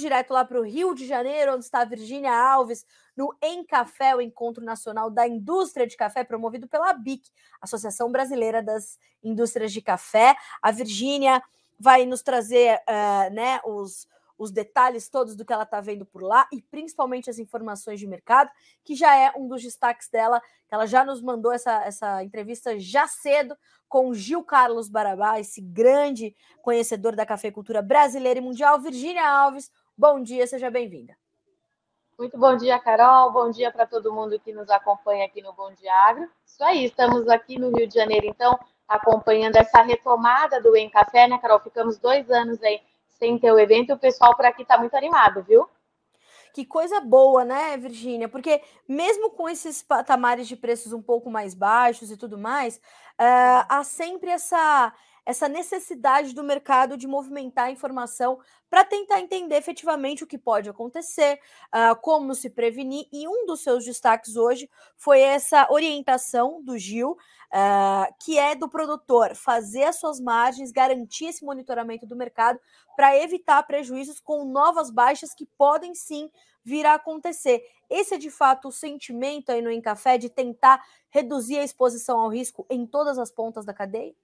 direto lá para o Rio de Janeiro, onde está a Virgínia Alves, no Em Café, o Encontro Nacional da Indústria de Café, promovido pela BIC, Associação Brasileira das Indústrias de Café. A Virgínia vai nos trazer uh, né, os, os detalhes todos do que ela está vendo por lá e principalmente as informações de mercado, que já é um dos destaques dela, ela já nos mandou essa, essa entrevista já cedo com Gil Carlos Barabá, esse grande conhecedor da cafeicultura brasileira e mundial. Virgínia Alves, bom dia, seja bem-vinda. Muito bom dia, Carol. Bom dia para todo mundo que nos acompanha aqui no Bom Dia Agro. Isso aí, estamos aqui no Rio de Janeiro, então, acompanhando essa retomada do Em Café, né, Carol? Ficamos dois anos aí sem ter o evento e o pessoal por aqui está muito animado, viu? Que coisa boa, né, Virgínia? Porque mesmo com esses patamares de preços um pouco mais baixos e tudo mais, uh, há sempre essa essa necessidade do mercado de movimentar a informação para tentar entender efetivamente o que pode acontecer, uh, como se prevenir. E um dos seus destaques hoje foi essa orientação do Gil, uh, que é do produtor fazer as suas margens, garantir esse monitoramento do mercado para evitar prejuízos com novas baixas que podem sim vir a acontecer. Esse é de fato o sentimento aí no Encafé de tentar reduzir a exposição ao risco em todas as pontas da cadeia?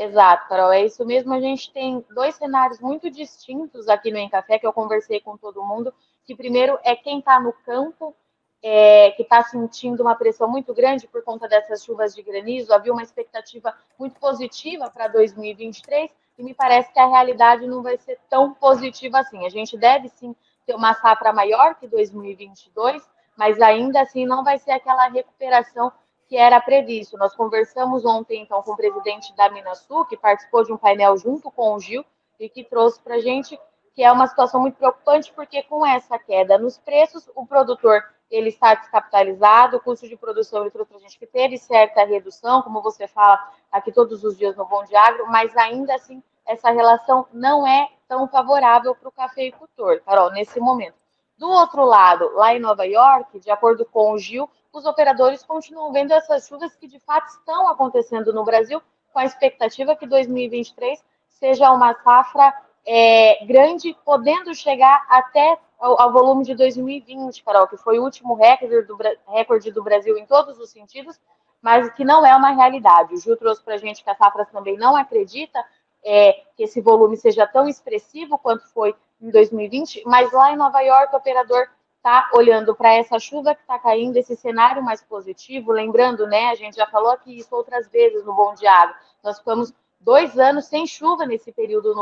Exato, Carol, é isso mesmo. A gente tem dois cenários muito distintos aqui no Encafé, que eu conversei com todo mundo. Que primeiro é quem está no campo, é, que está sentindo uma pressão muito grande por conta dessas chuvas de granizo. Havia uma expectativa muito positiva para 2023 e me parece que a realidade não vai ser tão positiva assim. A gente deve sim ter uma safra maior que 2022, mas ainda assim não vai ser aquela recuperação que era previsto. Nós conversamos ontem, então, com o presidente da Minasul, que participou de um painel junto com o Gil, e que trouxe para a gente que é uma situação muito preocupante, porque com essa queda nos preços, o produtor ele está descapitalizado, o custo de produção, ele trouxe para a gente que teve certa redução, como você fala aqui todos os dias no Bom Agro, mas ainda assim essa relação não é tão favorável para o cafeicultor, Carol, nesse momento. Do outro lado, lá em Nova York, de acordo com o Gil, os operadores continuam vendo essas chuvas que de fato estão acontecendo no Brasil, com a expectativa que 2023 seja uma safra é, grande, podendo chegar até ao, ao, volume de 2020, Carol, que foi o último recorde do, recorde do Brasil em todos os sentidos, mas que não é uma realidade. O Gil trouxe para a gente que a safra também não acredita é, que esse volume seja tão expressivo quanto foi em 2020, mas lá em Nova York o operador está olhando para essa chuva que está caindo, esse cenário mais positivo, lembrando, né, a gente já falou aqui isso outras vezes no Bom Diário, nós ficamos dois anos sem chuva nesse período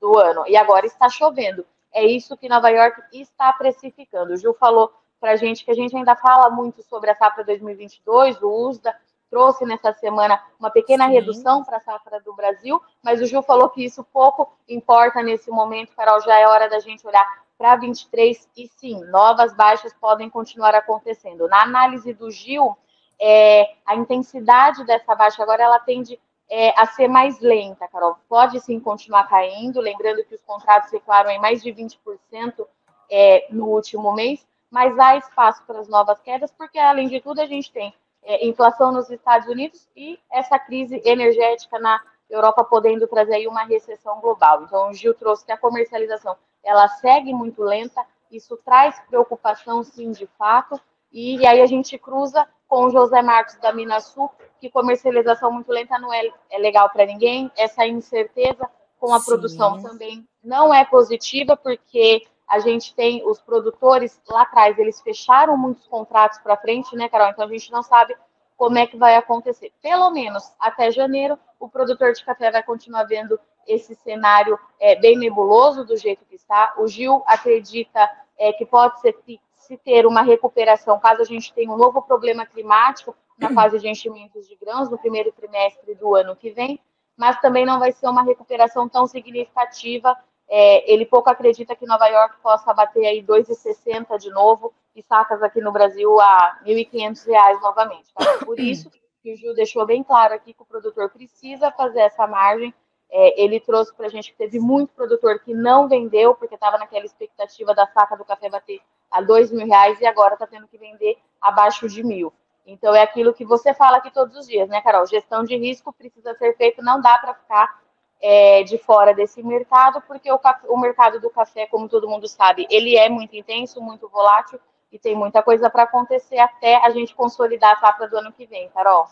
do ano, e agora está chovendo. É isso que Nova York está precificando. O Gil falou para a gente que a gente ainda fala muito sobre a safra 2022, o USDA trouxe nessa semana uma pequena Sim. redução para a safra do Brasil, mas o Gil falou que isso pouco importa nesse momento, Carol, já é hora da gente olhar para 23 e sim, novas baixas podem continuar acontecendo. Na análise do Gil, é, a intensidade dessa baixa agora ela tende é, a ser mais lenta, Carol. Pode sim continuar caindo, lembrando que os contratos recuaram em mais de 20% é, no último mês, mas há espaço para as novas quedas, porque além de tudo a gente tem é, inflação nos Estados Unidos e essa crise energética na Europa podendo trazer aí uma recessão global. Então, o Gil trouxe que a comercialização ela segue muito lenta, isso traz preocupação, sim, de fato, e aí a gente cruza com o José Marcos da Minasul, que comercialização muito lenta não é, é legal para ninguém, essa incerteza com a sim. produção também não é positiva, porque a gente tem os produtores lá atrás, eles fecharam muitos contratos para frente, né, Carol? Então a gente não sabe como é que vai acontecer. Pelo menos até janeiro, o produtor de café vai continuar vendo esse cenário é, bem nebuloso do jeito que está. O Gil acredita é, que pode ser, se ter uma recuperação caso a gente tenha um novo problema climático na fase de enchimentos de grãos no primeiro trimestre do ano que vem, mas também não vai ser uma recuperação tão significativa. É, ele pouco acredita que Nova York possa bater aí 2,60 de novo e sacas aqui no Brasil a R$ 1.500 novamente. Tá? Por isso que o Gil deixou bem claro aqui que o produtor precisa fazer essa margem é, ele trouxe para a gente que teve muito produtor que não vendeu, porque estava naquela expectativa da saca do café bater a dois mil reais e agora está tendo que vender abaixo de mil. Então é aquilo que você fala aqui todos os dias, né, Carol? Gestão de risco precisa ser feito, não dá para ficar é, de fora desse mercado, porque o, o mercado do café, como todo mundo sabe, ele é muito intenso, muito volátil e tem muita coisa para acontecer até a gente consolidar a safra do ano que vem, Carol.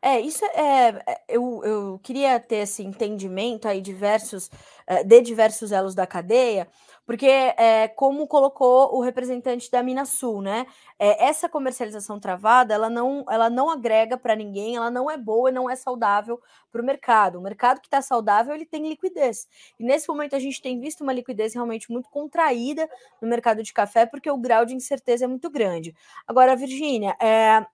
É, isso é. é eu, eu queria ter esse entendimento aí diversos, é, de diversos elos da cadeia, porque é, como colocou o representante da Minasul, né? É, essa comercialização travada, ela não, ela não agrega para ninguém, ela não é boa e não é saudável para o mercado. O mercado que está saudável, ele tem liquidez. E nesse momento a gente tem visto uma liquidez realmente muito contraída no mercado de café, porque o grau de incerteza é muito grande. Agora, Virgínia, é,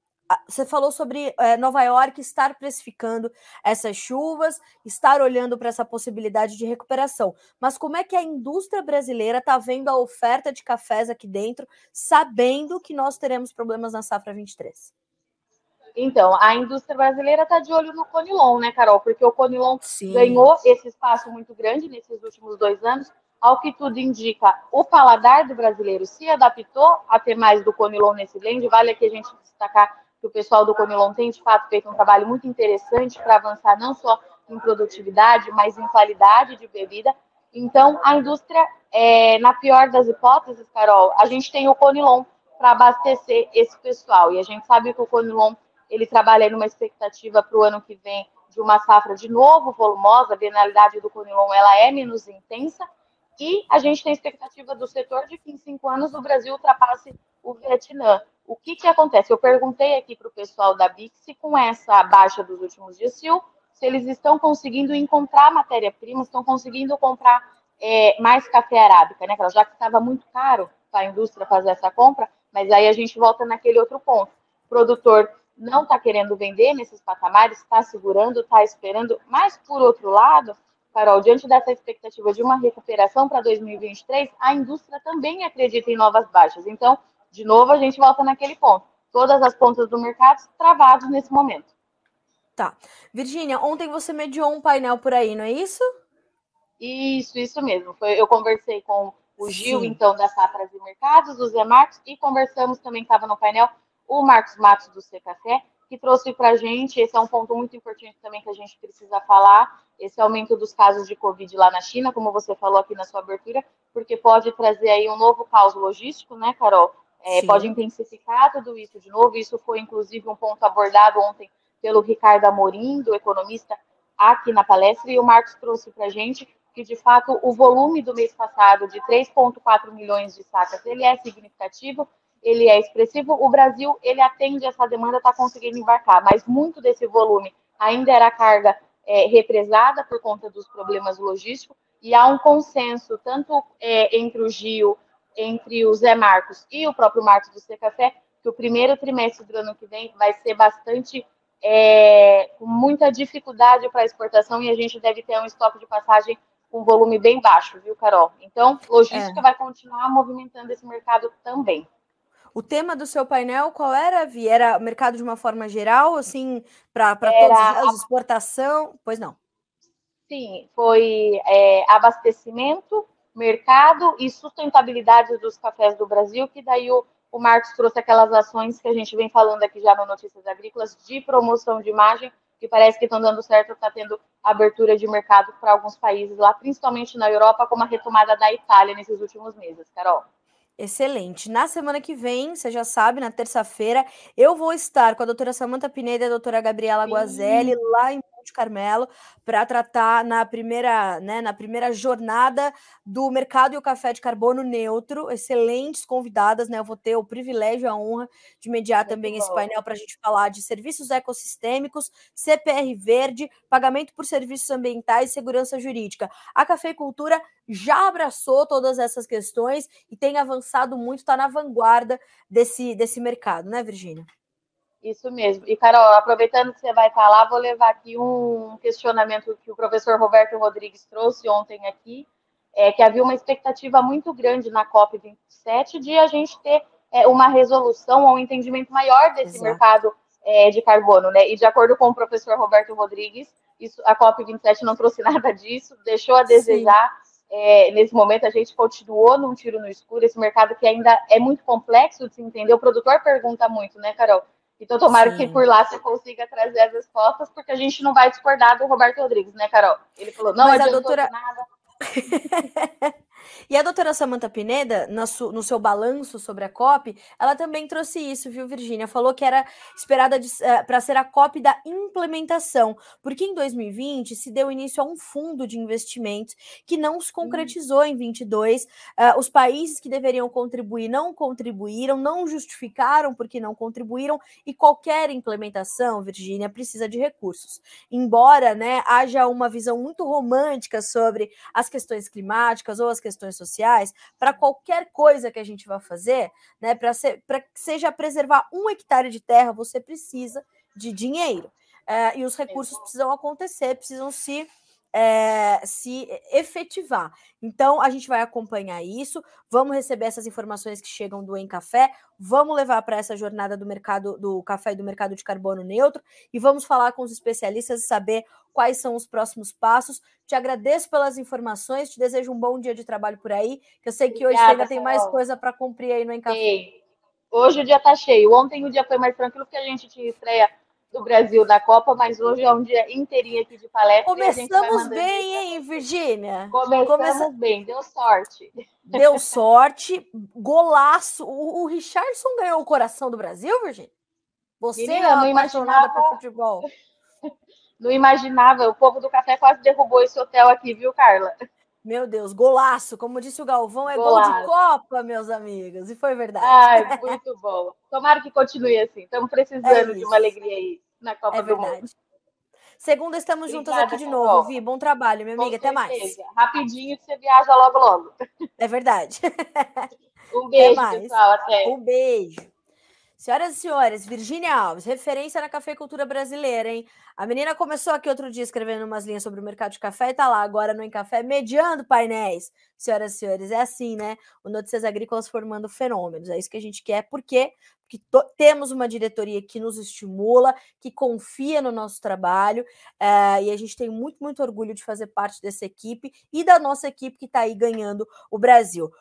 você falou sobre é, Nova York estar precificando essas chuvas, estar olhando para essa possibilidade de recuperação. Mas como é que a indústria brasileira está vendo a oferta de cafés aqui dentro, sabendo que nós teremos problemas na safra 23? Então, a indústria brasileira está de olho no Conilon, né, Carol? Porque o Conilon Sim. ganhou esse espaço muito grande nesses últimos dois anos. Ao que tudo indica, o paladar do brasileiro se adaptou a ter mais do Conilon nesse blend. Vale aqui a gente destacar que o pessoal do Conilon tem, de fato, feito um trabalho muito interessante para avançar não só em produtividade, mas em qualidade de bebida. Então, a indústria, é, na pior das hipóteses, Carol, a gente tem o Conilon para abastecer esse pessoal. E a gente sabe que o Conilon ele trabalha numa expectativa para o ano que vem de uma safra de novo volumosa, a bienalidade do Conilon ela é menos intensa, e a gente tem expectativa do setor de que em cinco anos o Brasil ultrapasse o Vietnã. O que, que acontece? Eu perguntei aqui para o pessoal da Bix se com essa baixa dos últimos dias, se eles estão conseguindo encontrar matéria-prima, estão conseguindo comprar é, mais café arábica, né? Já que estava muito caro para a indústria fazer essa compra, mas aí a gente volta naquele outro ponto. O produtor não está querendo vender nesses patamares, está segurando, está esperando, mas por outro lado, Carol, diante dessa expectativa de uma recuperação para 2023, a indústria também acredita em novas baixas. Então, de novo, a gente volta naquele ponto. Todas as pontas do mercado travadas nesse momento. Tá. Virgínia, ontem você mediou um painel por aí, não é isso? Isso, isso mesmo. Foi, eu conversei com o Gil, Sim. então, da Safras e Mercados, o Zé Marcos, e conversamos também, estava no painel, o Marcos Matos do C Café, que trouxe para a gente, esse é um ponto muito importante também que a gente precisa falar, esse aumento dos casos de Covid lá na China, como você falou aqui na sua abertura, porque pode trazer aí um novo caos logístico, né, Carol? É, pode intensificar tudo isso de novo. Isso foi, inclusive, um ponto abordado ontem pelo Ricardo Amorim, do economista, aqui na palestra, e o Marcos trouxe para a gente que, de fato, o volume do mês passado de 3,4 milhões de sacas, ele é significativo, ele é expressivo. O Brasil, ele atende essa demanda, está conseguindo embarcar, mas muito desse volume ainda era carga é, represada por conta dos problemas logísticos, e há um consenso, tanto é, entre o Gil, entre o Zé Marcos e o próprio Marcos do C Café, que o primeiro trimestre do ano que vem vai ser bastante é, com muita dificuldade para exportação e a gente deve ter um estoque de passagem com volume bem baixo, viu, Carol? Então, logística é. vai continuar movimentando esse mercado também. O tema do seu painel qual era, Vi? Era mercado de uma forma geral, assim, para todos os exportação? Pois não. Sim, foi é, abastecimento, mercado e sustentabilidade dos cafés do Brasil, que daí o, o Marcos trouxe aquelas ações que a gente vem falando aqui já no Notícias Agrícolas de promoção de imagem, que parece que estão dando certo, está tendo abertura de mercado para alguns países lá, principalmente na Europa, como a retomada da Itália nesses últimos meses, Carol. Excelente. Na semana que vem, você já sabe, na terça-feira, eu vou estar com a doutora Samanta Pineda e a doutora Gabriela Guazelli lá em Monte Carmelo para tratar na primeira, né, na primeira jornada do mercado e o café de carbono neutro. Excelentes convidadas, né? Eu vou ter o privilégio e a honra de mediar Muito também bom. esse painel para a gente falar de serviços ecossistêmicos, CPR verde, pagamento por serviços ambientais e segurança jurídica. A cafeicultura já abraçou todas essas questões e tem avançado muito, está na vanguarda desse, desse mercado, né, Virgínia? Isso mesmo. E, Carol, aproveitando que você vai estar lá, vou levar aqui um questionamento que o professor Roberto Rodrigues trouxe ontem aqui, é, que havia uma expectativa muito grande na COP27 de a gente ter é, uma resolução ou um entendimento maior desse Exato. mercado é, de carbono, né? E de acordo com o professor Roberto Rodrigues, isso, a COP27 não trouxe nada disso, deixou a desejar. É, nesse momento a gente continuou num tiro no escuro, esse mercado que ainda é muito complexo de se entender. O produtor pergunta muito, né, Carol? Então, tomara Sim. que por lá você consiga trazer as respostas, porque a gente não vai discordar do Roberto Rodrigues, né, Carol? Ele falou, não Mas adiantou a doutora... nada. E a doutora Samanta Pineda, no seu balanço sobre a COP, ela também trouxe isso, viu, Virgínia? Falou que era esperada eh, para ser a COP da implementação, porque em 2020 se deu início a um fundo de investimentos que não se concretizou hum. em 22. Uh, eh, os países que deveriam contribuir não contribuíram, não justificaram porque não contribuíram, e qualquer implementação, Virgínia, precisa de recursos. Embora né, haja uma visão muito romântica sobre as questões climáticas ou as questões questões sociais, para qualquer coisa que a gente vá fazer, né, para que seja preservar um hectare de terra, você precisa de dinheiro. É, e os recursos precisam acontecer, precisam se é, se efetivar. Então, a gente vai acompanhar isso, vamos receber essas informações que chegam do Em Café, vamos levar para essa jornada do mercado do café e do mercado de carbono neutro e vamos falar com os especialistas e saber quais são os próximos passos. Te agradeço pelas informações, te desejo um bom dia de trabalho por aí, que eu sei que Obrigada, hoje ainda tem mais coisa para cumprir aí no Em Café. Ei, hoje o dia está cheio. Ontem o dia foi mais tranquilo porque a gente estreia do Brasil da Copa, mas hoje é um dia inteirinho aqui de palestra. Começamos bem, hein, Virgínia? Começamos Começa... bem, deu sorte. Deu sorte, golaço. O, o Richardson ganhou o coração do Brasil, Virgínia? Você Menina, é apaixonada por futebol. Não imaginava, o povo do café quase derrubou esse hotel aqui, viu, Carla? Meu Deus, golaço! Como disse o Galvão, é golaço. gol de Copa, meus amigos. E foi verdade. Ai, muito bom. Tomara que continue assim. Estamos precisando é de uma alegria aí na Copa é do verdade. Mundo. Segunda, estamos Obrigada, juntas aqui de novo, Vi. Bom trabalho, minha amiga. Até mais. Rapidinho que você viaja logo, logo. É verdade. Um beijo, pessoal. Até. Um beijo. Senhoras e senhores, Virgínia Alves, referência na cafeicultura brasileira, hein? A menina começou aqui outro dia escrevendo umas linhas sobre o mercado de café e tá lá agora no Em Café mediando painéis. Senhoras e senhores, é assim, né? O Notícias Agrícolas formando fenômenos. É isso que a gente quer. Por quê? Porque temos uma diretoria que nos estimula, que confia no nosso trabalho, é, e a gente tem muito, muito orgulho de fazer parte dessa equipe e da nossa equipe que está aí ganhando o Brasil.